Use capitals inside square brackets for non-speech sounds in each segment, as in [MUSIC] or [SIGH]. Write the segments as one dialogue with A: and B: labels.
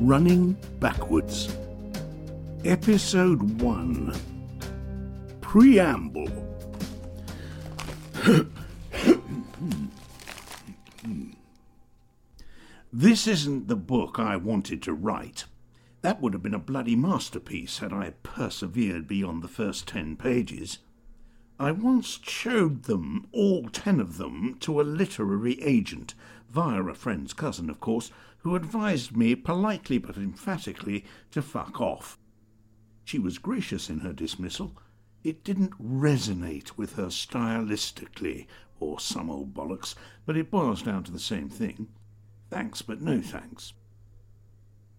A: Running Backwards. Episode 1 Preamble. this isn't the book I wanted to write. That would have been a bloody masterpiece had I persevered beyond the first ten pages. I once showed them, all ten of them, to a literary agent, via a friend's cousin, of course, who advised me politely but emphatically to fuck off. She was gracious in her dismissal. It didn't resonate with her stylistically, or some old bollocks, but it boils down to the same thing. Thanks, but no thanks.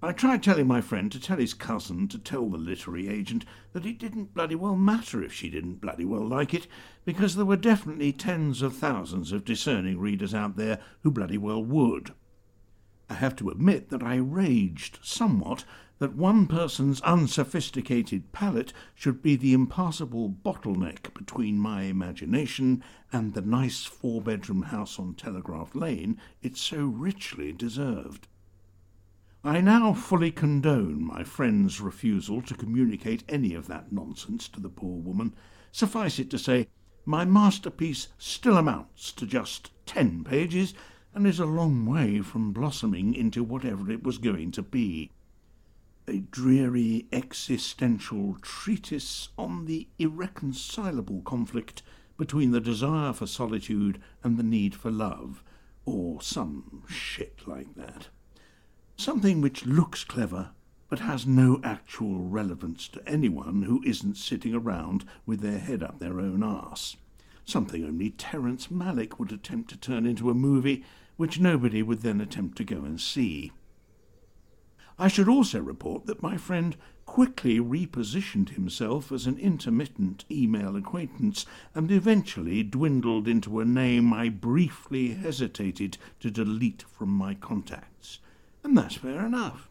A: I tried telling my friend to tell his cousin to tell the literary agent that it didn't bloody well matter if she didn't bloody well like it, because there were definitely tens of thousands of discerning readers out there who bloody well would. I have to admit that I raged somewhat that one person's unsophisticated palate should be the impassable bottleneck between my imagination and the nice four bedroom house on Telegraph Lane it so richly deserved. I now fully condone my friend's refusal to communicate any of that nonsense to the poor woman. Suffice it to say, my masterpiece still amounts to just ten pages, and is a long way from blossoming into whatever it was going to be. A dreary existential treatise on the irreconcilable conflict between the desire for solitude and the need for love, or some shit like that. Something which looks clever but has no actual relevance to anyone who isn't sitting around with their head up their own arse. Something only Terrence Malick would attempt to turn into a movie which nobody would then attempt to go and see. I should also report that my friend quickly repositioned himself as an intermittent email acquaintance and eventually dwindled into a name I briefly hesitated to delete from my contacts. And that's fair enough.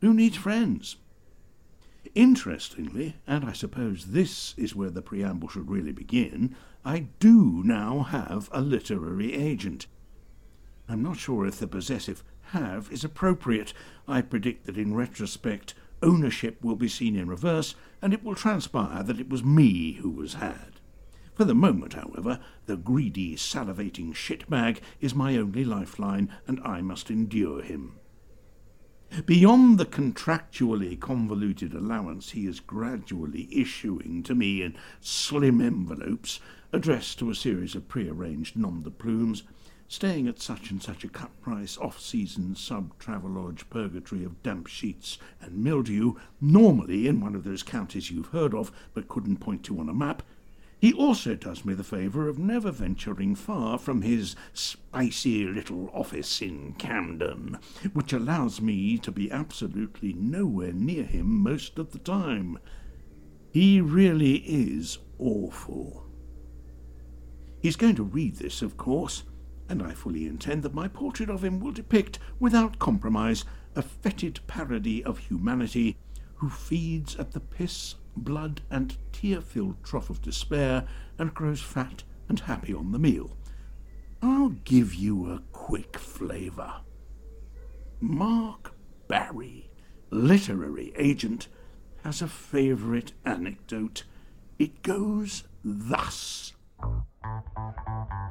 A: Who needs friends? Interestingly, and I suppose this is where the preamble should really begin, I do now have a literary agent. I'm not sure if the possessive have is appropriate. I predict that in retrospect, ownership will be seen in reverse, and it will transpire that it was me who was had. For the moment, however, the greedy, salivating shitbag is my only lifeline, and I must endure him. Beyond the contractually convoluted allowance he is gradually issuing to me in slim envelopes addressed to a series of prearranged nom de plumes, staying at such and such a cut price off season sub travelodge purgatory of damp sheets and mildew, normally in one of those counties you've heard of but couldn't point to on a map, he also does me the favour of never venturing far from his spicy little office in Camden, which allows me to be absolutely nowhere near him most of the time. He really is awful. He's going to read this, of course, and I fully intend that my portrait of him will depict, without compromise, a fetid parody of humanity who feeds at the piss blood and tear filled trough of despair and grows fat and happy on the meal. I'll give you a quick flavour. Mark Barry, literary agent, has a favourite anecdote. It goes thus.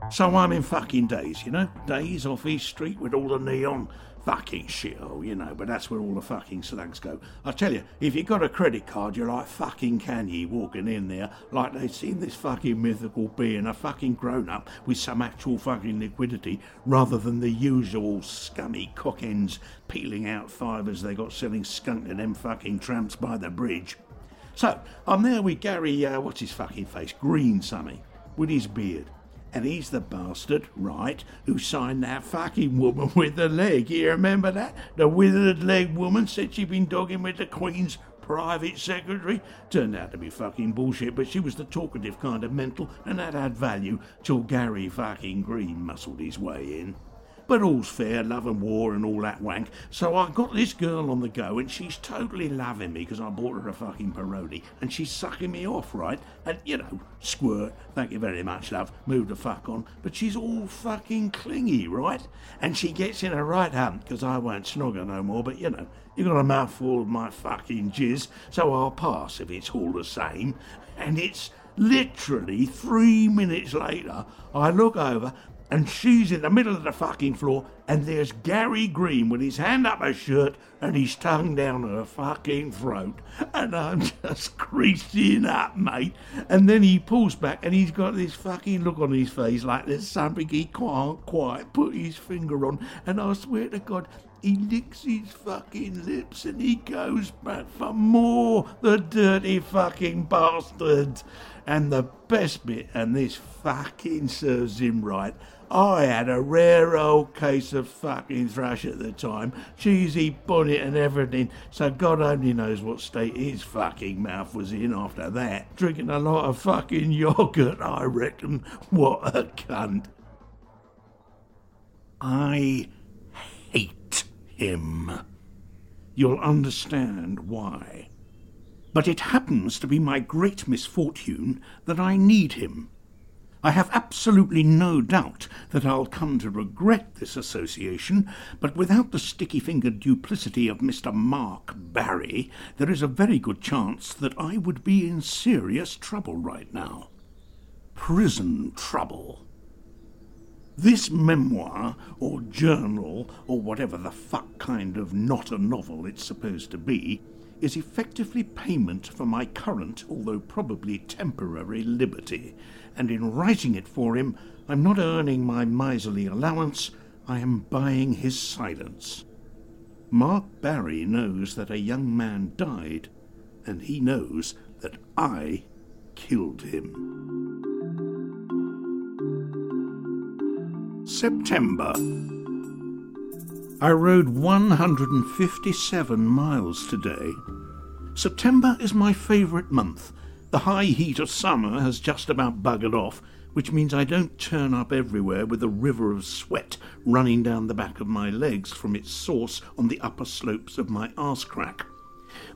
A: So I'm in fucking days, you know? Days off East Street with all the neon fucking shithole, you know, but that's where all the fucking slugs go. I tell you, if you got a credit card, you're like fucking Kanye walking in there like they've seen this fucking mythical being a fucking grown up with some actual fucking liquidity rather than the usual scummy cockends peeling out fivers they got selling skunk to them fucking tramps by the bridge. So, I'm there with Gary, uh, what's his fucking face, Green Something, with his beard and he's the bastard, right, who signed that fucking woman with the leg. You remember that? The withered leg woman said she'd been dogging with the Queen's private secretary. Turned out to be fucking bullshit, but she was the talkative kind of mental, and that had value till Gary fucking Green muscled his way in. But all's fair, love and war and all that wank. So I got this girl on the go and she's totally loving me because I bought her a fucking parody and she's sucking me off, right? And, you know, squirt, thank you very much, love, move the fuck on. But she's all fucking clingy, right? And she gets in a right hunt because I won't snog her no more, but, you know, you got a mouthful of my fucking jizz, so I'll pass if it's all the same. And it's literally three minutes later, I look over and she's in the middle of the fucking floor, and there's Gary Green with his hand up her shirt and his tongue down her fucking throat. And I'm [LAUGHS] just creasing up, mate. And then he pulls back and he's got this fucking look on his face like there's something he can't quite put his finger on. And I swear to God, he licks his fucking lips and he goes back for more, the dirty fucking bastard. And the best bit, and this fucking serves him right, I had a rare old case of fucking thrush at the time, cheesy bonnet and everything, so God only knows what state his fucking mouth was in after that. Drinking a lot of fucking yogurt, I reckon. What a cunt. I hate him. You'll understand why. But it happens to be my great misfortune that I need him. I have absolutely no doubt that I'll come to regret this association, but without the sticky fingered duplicity of Mr. Mark Barry, there is a very good chance that I would be in serious trouble right now. Prison trouble. This memoir, or journal, or whatever the fuck kind of not a novel it's supposed to be, is effectively payment for my current, although probably temporary, liberty, and in writing it for him, I'm not earning my miserly allowance, I am buying his silence. Mark Barry knows that a young man died, and he knows that I killed him. September. I rode 157 miles today. September is my favourite month. The high heat of summer has just about buggered off, which means I don't turn up everywhere with a river of sweat running down the back of my legs from its source on the upper slopes of my arse crack.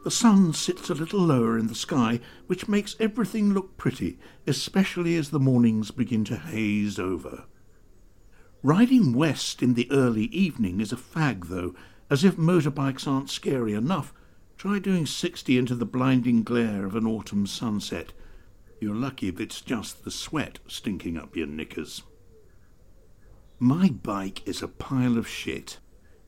A: The sun sits a little lower in the sky, which makes everything look pretty, especially as the mornings begin to haze over. Riding west in the early evening is a fag, though, as if motorbikes aren't scary enough. Try doing 60 into the blinding glare of an autumn sunset. You're lucky if it's just the sweat stinking up your knickers. My bike is a pile of shit.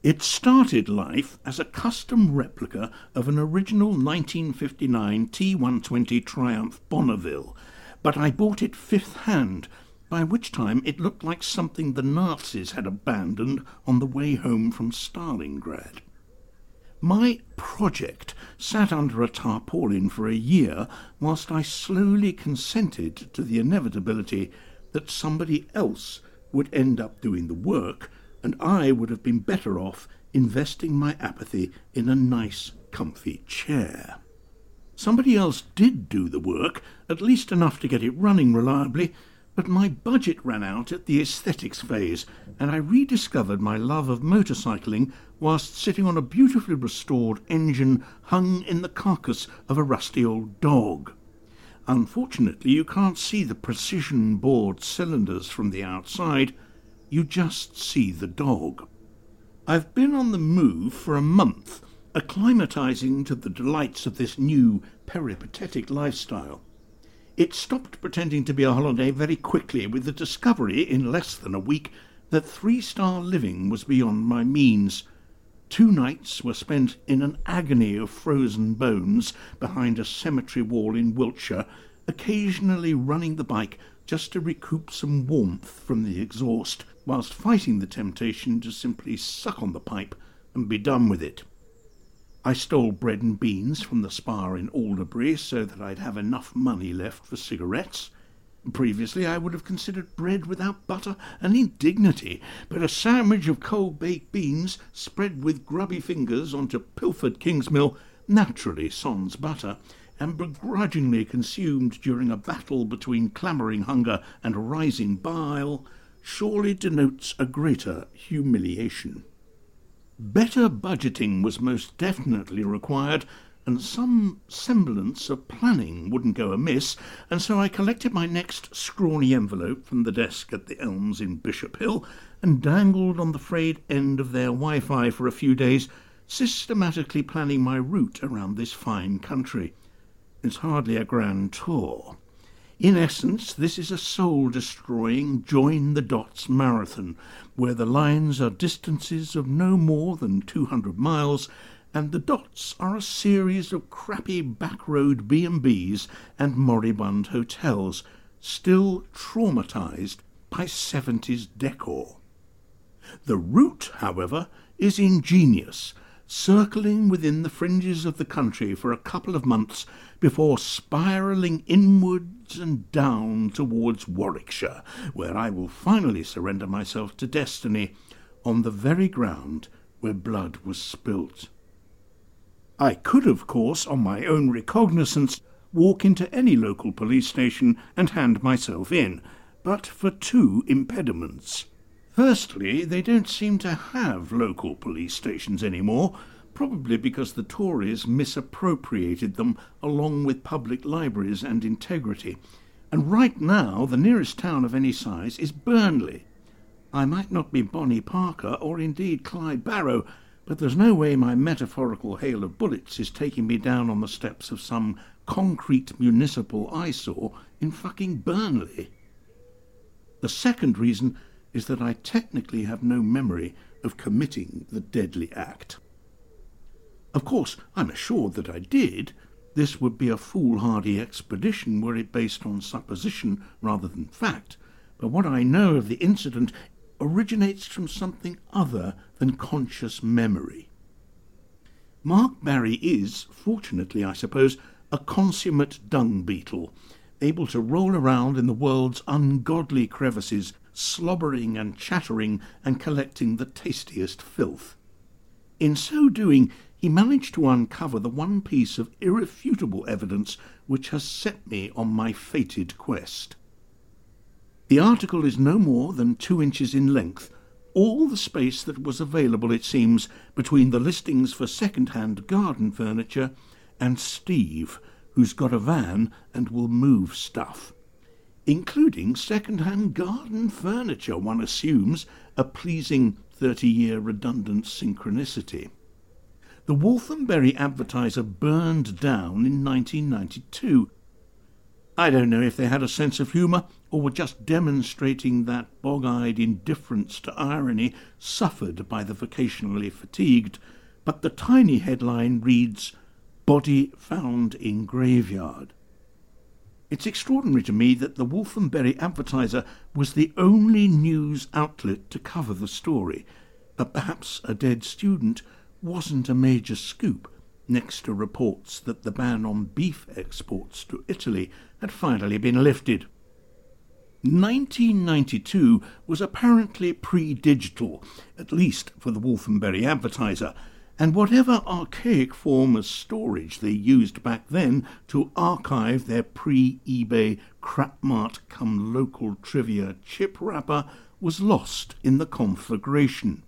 A: It started life as a custom replica of an original 1959 T120 Triumph Bonneville, but I bought it fifth hand by which time it looked like something the Nazis had abandoned on the way home from Stalingrad. My project sat under a tarpaulin for a year whilst I slowly consented to the inevitability that somebody else would end up doing the work, and I would have been better off investing my apathy in a nice, comfy chair. Somebody else did do the work, at least enough to get it running reliably, but my budget ran out at the aesthetics phase, and I rediscovered my love of motorcycling whilst sitting on a beautifully restored engine hung in the carcass of a rusty old dog. Unfortunately, you can't see the precision bored cylinders from the outside, you just see the dog. I've been on the move for a month, acclimatizing to the delights of this new peripatetic lifestyle. It stopped pretending to be a holiday very quickly with the discovery in less than a week that three star living was beyond my means. Two nights were spent in an agony of frozen bones behind a cemetery wall in Wiltshire, occasionally running the bike just to recoup some warmth from the exhaust, whilst fighting the temptation to simply suck on the pipe and be done with it. I stole bread and beans from the Spar in Alderbury so that I'd have enough money left for cigarettes. Previously, I would have considered bread without butter an indignity, but a sandwich of cold baked beans spread with grubby fingers onto pilfered Kingsmill naturally sans butter, and begrudgingly consumed during a battle between clamouring hunger and rising bile, surely denotes a greater humiliation. Better budgeting was most definitely required, and some semblance of planning wouldn't go amiss, and so I collected my next scrawny envelope from the desk at the Elms in Bishop Hill and dangled on the frayed end of their Wi Fi for a few days, systematically planning my route around this fine country. It's hardly a grand tour. In essence, this is a soul destroying join the dots marathon, where the lines are distances of no more than 200 miles and the dots are a series of crappy back-road B&Bs and moribund hotels, still traumatized by 70s decor. The route, however, is ingenious, circling within the fringes of the country for a couple of months before spiralling inwards and down towards Warwickshire, where I will finally surrender myself to destiny on the very ground where blood was spilt. I could, of course, on my own recognizance, walk into any local police station and hand myself in, but for two impediments. Firstly, they don't seem to have local police stations anymore, probably because the Tories misappropriated them along with public libraries and integrity. And right now, the nearest town of any size is Burnley. I might not be Bonnie Parker or indeed Clyde Barrow, but there's no way my metaphorical hail of bullets is taking me down on the steps of some concrete municipal eyesore in fucking Burnley. The second reason is that I technically have no memory of committing the deadly act. Of course, I'm assured that I did. This would be a foolhardy expedition were it based on supposition rather than fact. But what I know of the incident originates from something other than conscious memory. Mark Barry is, fortunately I suppose, a consummate dung beetle, able to roll around in the world's ungodly crevices, slobbering and chattering and collecting the tastiest filth. In so doing, he managed to uncover the one piece of irrefutable evidence which has set me on my fated quest. The article is no more than two inches in length, all the space that was available, it seems, between the listings for second-hand garden furniture and Steve, who's got a van and will move stuff. Including second-hand garden furniture, one assumes, a pleasing 30-year redundant synchronicity. The Walthambury Advertiser burned down in 1992, I don't know if they had a sense of humour or were just demonstrating that bog eyed indifference to irony suffered by the vocationally fatigued, but the tiny headline reads Body Found in Graveyard. It's extraordinary to me that the Walthambury Advertiser was the only news outlet to cover the story. Uh, perhaps a dead student wasn't a major scoop, next to reports that the ban on beef exports to Italy had finally been lifted. 1992 was apparently pre-digital, at least for the Walthambury Advertiser, and whatever archaic form of storage they used back then to archive their pre-eBay crapmart come local trivia chip wrapper was lost in the conflagration.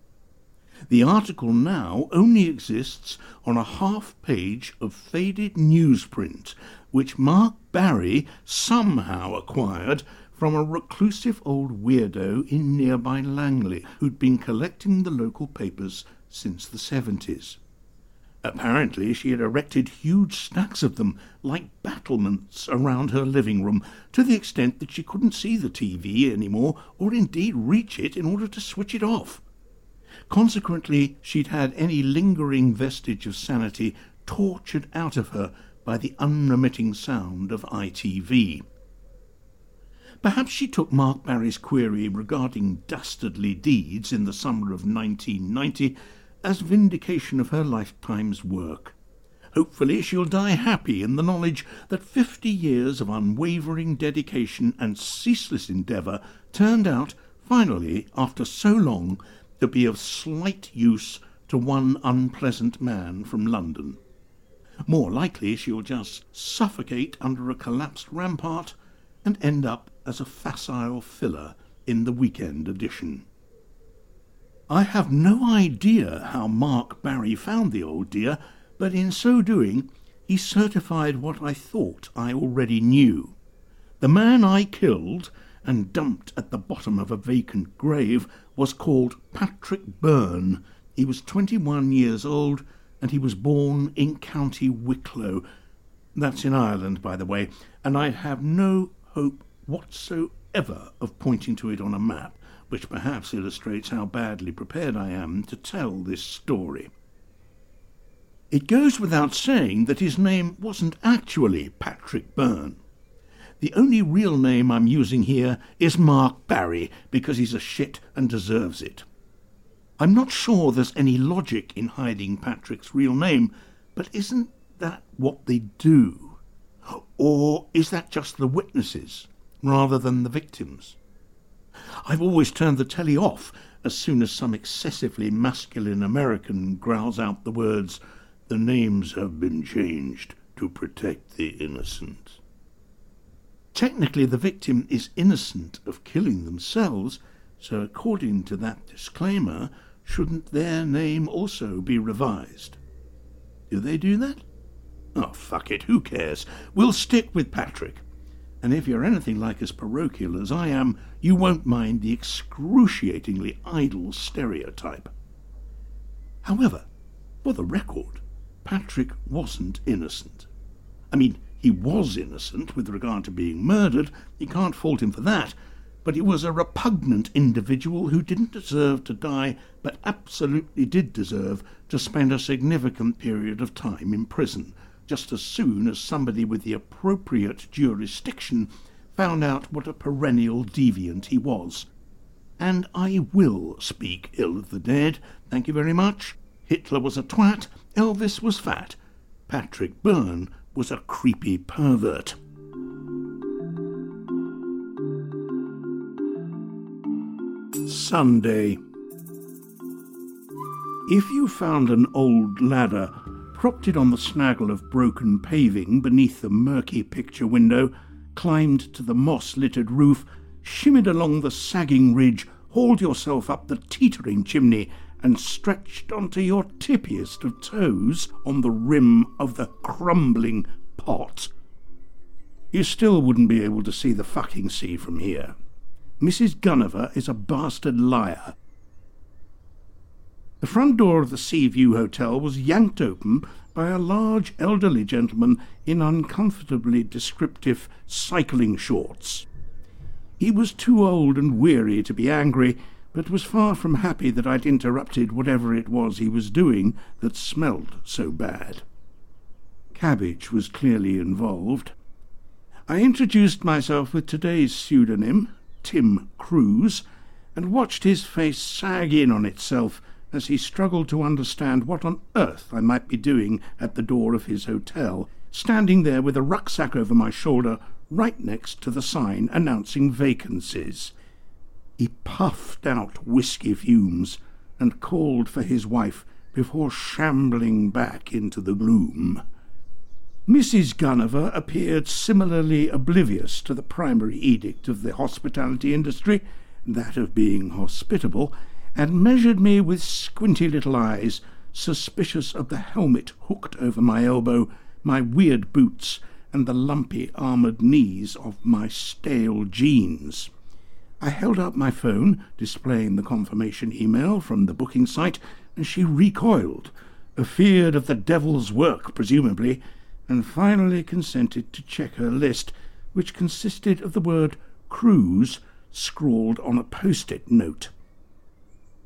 A: The article now only exists on a half page of faded newsprint, which Mark Barry somehow acquired from a reclusive old weirdo in nearby Langley who'd been collecting the local papers since the 70s. Apparently, she had erected huge stacks of them, like battlements, around her living room, to the extent that she couldn't see the TV anymore, or indeed reach it in order to switch it off. Consequently, she'd had any lingering vestige of sanity tortured out of her by the unremitting sound of ITV. Perhaps she took Mark Barry's query regarding dastardly deeds in the summer of 1990 as vindication of her lifetime's work. Hopefully she'll die happy in the knowledge that fifty years of unwavering dedication and ceaseless endeavour turned out, finally, after so long, to be of slight use to one unpleasant man from London. More likely she'll just suffocate under a collapsed rampart and end up as a facile filler in the weekend edition. I have no idea how Mark Barry found the old dear, but in so doing, he certified what I thought I already knew. The man I killed and dumped at the bottom of a vacant grave was called Patrick Byrne. He was 21 years old and he was born in County Wicklow. That's in Ireland, by the way, and I have no hope whatsoever of pointing to it on a map, which perhaps illustrates how badly prepared I am to tell this story. It goes without saying that his name wasn't actually Patrick Byrne. The only real name I'm using here is Mark Barry because he's a shit and deserves it. I'm not sure there's any logic in hiding Patrick's real name, but isn't that what they do? Or is that just the witnesses rather than the victims? I've always turned the telly off as soon as some excessively masculine American growls out the words, the names have been changed to protect the innocent. Technically, the victim is innocent of killing themselves, so according to that disclaimer, shouldn't their name also be revised? Do they do that? Oh, fuck it, who cares? We'll stick with Patrick. And if you're anything like as parochial as I am, you won't mind the excruciatingly idle stereotype. However, for the record, Patrick wasn't innocent. I mean, he was innocent with regard to being murdered, you can't fault him for that, but he was a repugnant individual who didn't deserve to die, but absolutely did deserve to spend a significant period of time in prison, just as soon as somebody with the appropriate jurisdiction found out what a perennial deviant he was. And I will speak ill of the dead, thank you very much. Hitler was a twat, Elvis was fat. Patrick Byrne was a creepy pervert. Sunday. If you found an old ladder, propped it on the snaggle of broken paving beneath the murky picture window, climbed to the moss littered roof, shimmied along the sagging ridge, hauled yourself up the teetering chimney, and stretched onto your tippiest of toes on the rim of the crumbling pot. You still wouldn't be able to see the fucking sea from here. Mrs. Gulliver is a bastard liar. The front door of the Seaview Hotel was yanked open by a large elderly gentleman in uncomfortably descriptive cycling shorts. He was too old and weary to be angry, but was far from happy that I'd interrupted whatever it was he was doing that smelled so bad. Cabbage was clearly involved. I introduced myself with today's pseudonym, Tim Cruise, and watched his face sag in on itself as he struggled to understand what on earth I might be doing at the door of his hotel, standing there with a rucksack over my shoulder right next to the sign announcing vacancies. He puffed out whisky fumes and called for his wife before shambling back into the gloom. Mrs. Gulliver appeared similarly oblivious to the primary edict of the hospitality industry, that of being hospitable, and measured me with squinty little eyes, suspicious of the helmet hooked over my elbow, my weird boots, and the lumpy armoured knees of my stale jeans. I held up my phone, displaying the confirmation email from the booking site, and she recoiled, afeard of the devil's work, presumably, and finally consented to check her list, which consisted of the word cruise scrawled on a post-it note.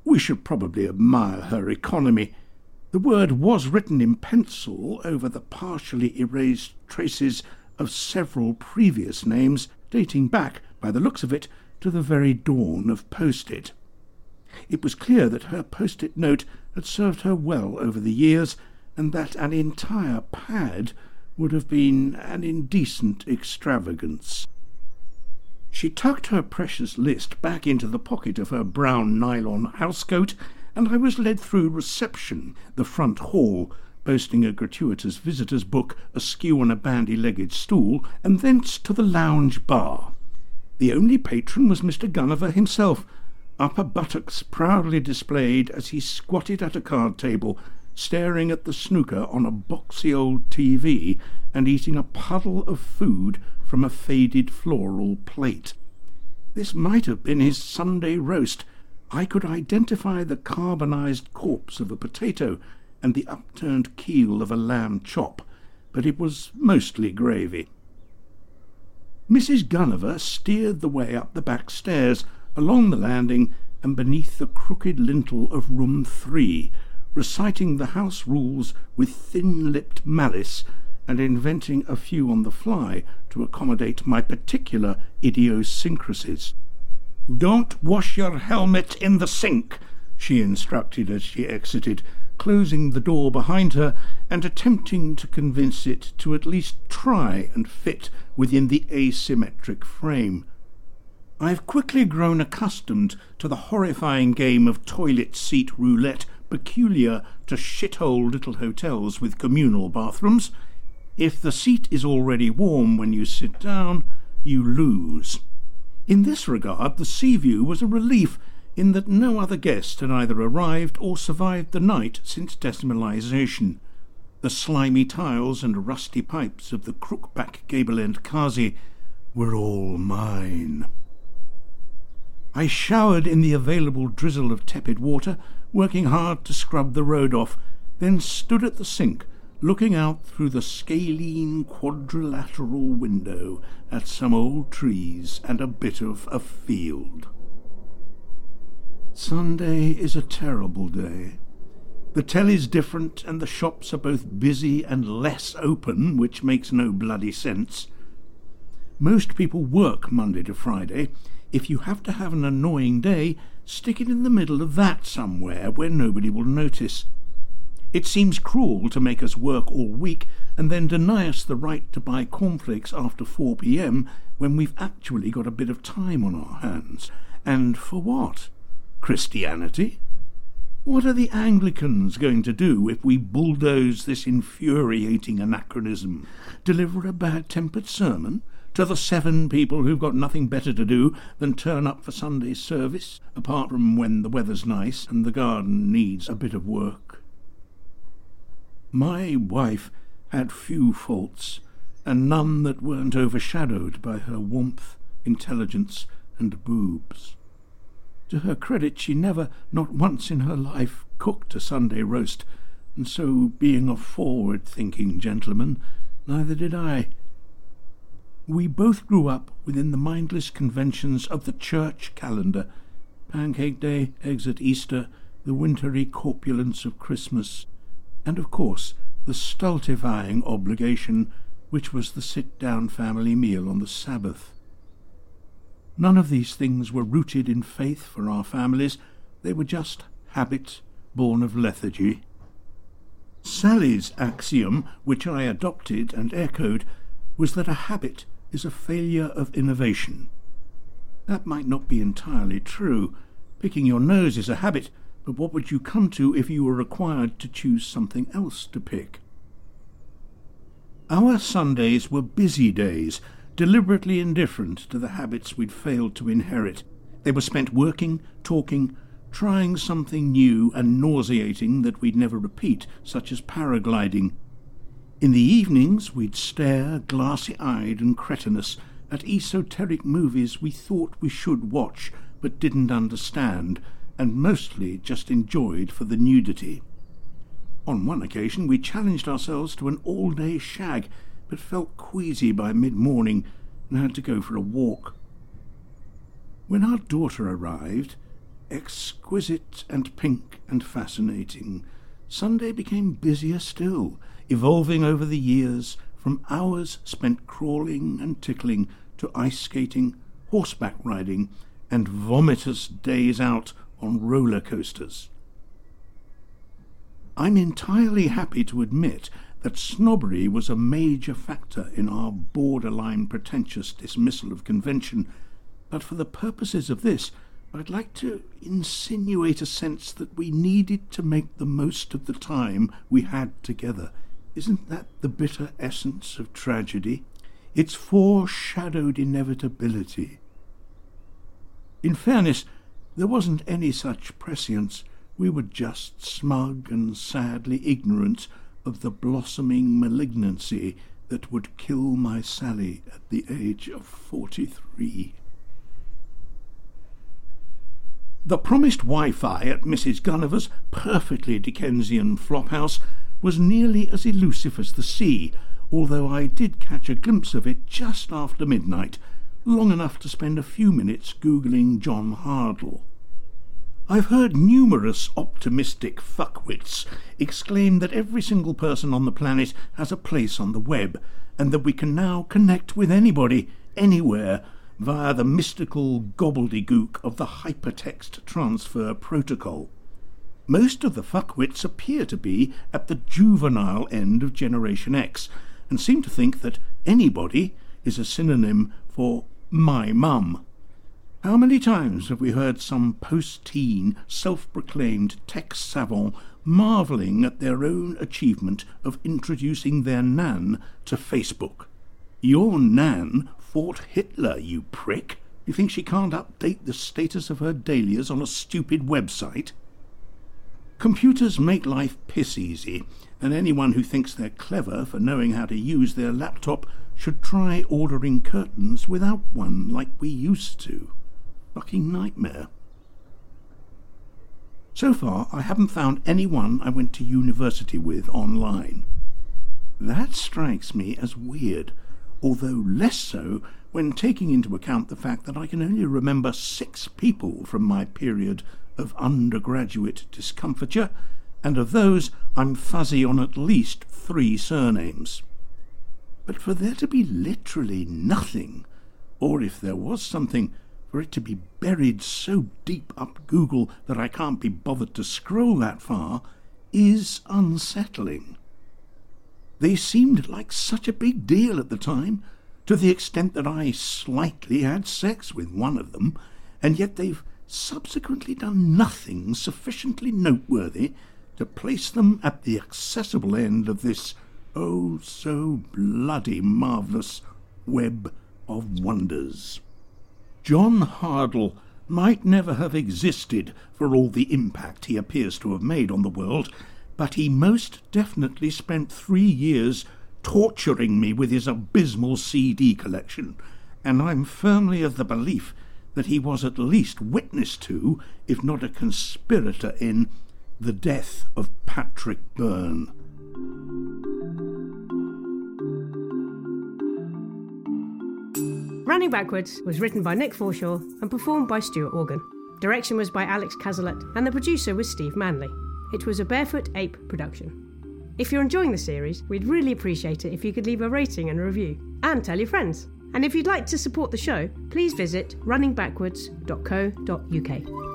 A: We should probably admire her economy. The word was written in pencil over the partially erased traces of several previous names dating back, by the looks of it, to the very dawn of post-it. It was clear that her post-it note had served her well over the years, and that an entire pad would have been an indecent extravagance. She tucked her precious list back into the pocket of her brown nylon housecoat, and I was led through reception, the front hall, boasting a gratuitous visitor's book askew on a bandy-legged stool, and thence to the lounge bar. The only patron was Mr. Gulliver himself, upper buttocks proudly displayed as he squatted at a card table, staring at the snooker on a boxy old TV and eating a puddle of food from a faded floral plate. This might have been his Sunday roast. I could identify the carbonized corpse of a potato and the upturned keel of a lamb chop, but it was mostly gravy. Mrs. Gulliver steered the way up the back stairs, along the landing, and beneath the crooked lintel of room three, reciting the house rules with thin-lipped malice and inventing a few on the fly to accommodate my particular idiosyncrasies. Don't wash your helmet in the sink, she instructed as she exited, closing the door behind her and attempting to convince it to at least try and fit within the asymmetric frame. I have quickly grown accustomed to the horrifying game of toilet seat roulette peculiar to shithole little hotels with communal bathrooms. If the seat is already warm when you sit down, you lose. In this regard, the sea view was a relief in that no other guest had either arrived or survived the night since decimalisation. The slimy tiles and rusty pipes of the crookback gable-end Kazi were all mine. I showered in the available drizzle of tepid water, working hard to scrub the road off, then stood at the sink, looking out through the scalene quadrilateral window at some old trees and a bit of a field. Sunday is a terrible day. The telly's different, and the shops are both busy and less open, which makes no bloody sense. Most people work Monday to Friday. If you have to have an annoying day, stick it in the middle of that somewhere where nobody will notice. It seems cruel to make us work all week and then deny us the right to buy cornflakes after 4 p.m. when we've actually got a bit of time on our hands. And for what? Christianity? What are the Anglicans going to do if we bulldoze this infuriating anachronism? Deliver a bad-tempered sermon to the seven people who've got nothing better to do than turn up for Sunday service, apart from when the weather's nice and the garden needs a bit of work? My wife had few faults, and none that weren't overshadowed by her warmth, intelligence, and boobs. To her credit, she never, not once in her life, cooked a Sunday roast, and so, being a forward-thinking gentleman, neither did I. We both grew up within the mindless conventions of the church calendar Pancake Day, eggs at Easter, the wintry corpulence of Christmas, and of course the stultifying obligation which was the sit-down family meal on the Sabbath. None of these things were rooted in faith for our families. They were just habits born of lethargy. Sally's axiom, which I adopted and echoed, was that a habit is a failure of innovation. That might not be entirely true. Picking your nose is a habit, but what would you come to if you were required to choose something else to pick? Our Sundays were busy days, deliberately indifferent to the habits we'd failed to inherit. They were spent working, talking, trying something new and nauseating that we'd never repeat, such as paragliding. In the evenings, we'd stare, glassy eyed and cretinous, at esoteric movies we thought we should watch but didn't understand, and mostly just enjoyed for the nudity. On one occasion, we challenged ourselves to an all day shag but felt queasy by mid-morning and had to go for a walk. When our daughter arrived, exquisite and pink and fascinating, Sunday became busier still, evolving over the years from hours spent crawling and tickling to ice skating, horseback riding, and vomitous days out on roller coasters. I'm entirely happy to admit that snobbery was a major factor in our borderline pretentious dismissal of convention, but for the purposes of this, I'd like to insinuate a sense that we needed to make the most of the time we had together. Isn't that the bitter essence of tragedy? Its foreshadowed inevitability. In fairness, there wasn't any such prescience. We were just smug and sadly ignorant of the blossoming malignancy that would kill my Sally at the age of forty-three. The promised Wi-Fi at Mrs. Gulliver's perfectly Dickensian flophouse was nearly as elusive as the sea, although I did catch a glimpse of it just after midnight, long enough to spend a few minutes googling John Hardle. I've heard numerous optimistic fuckwits exclaim that every single person on the planet has a place on the web, and that we can now connect with anybody, anywhere, via the mystical gobbledygook of the hypertext transfer protocol. Most of the fuckwits appear to be at the juvenile end of Generation X, and seem to think that anybody is a synonym for my mum. How many times have we heard some post-teen, self-proclaimed tech savant marvelling at their own achievement of introducing their nan to Facebook? Your nan fought Hitler, you prick. You think she can't update the status of her dahlias on a stupid website? Computers make life piss easy, and anyone who thinks they're clever for knowing how to use their laptop should try ordering curtains without one like we used to fucking nightmare. So far, I haven't found anyone I went to university with online. That strikes me as weird, although less so when taking into account the fact that I can only remember six people from my period of undergraduate discomfiture, and of those I'm fuzzy on at least three surnames. But for there to be literally nothing, or if there was something, for it to be buried so deep up Google that I can't be bothered to scroll that far, is unsettling. They seemed like such a big deal at the time, to the extent that I slightly had sex with one of them, and yet they've subsequently done nothing sufficiently noteworthy to place them at the accessible end of this oh so bloody marvellous web of wonders. John Hardle might never have existed for all the impact he appears to have made on the world, but he most definitely spent three years torturing me with his abysmal CD collection, and I'm firmly of the belief that he was at least witness to, if not a conspirator in, the death of Patrick Byrne.
B: Running Backwards was written by Nick Forshaw and performed by Stuart Organ. Direction was by Alex Cazalet, and the producer was Steve Manley. It was a Barefoot Ape production. If you're enjoying the series, we'd really appreciate it if you could leave a rating and a review, and tell your friends. And if you'd like to support the show, please visit runningbackwards.co.uk.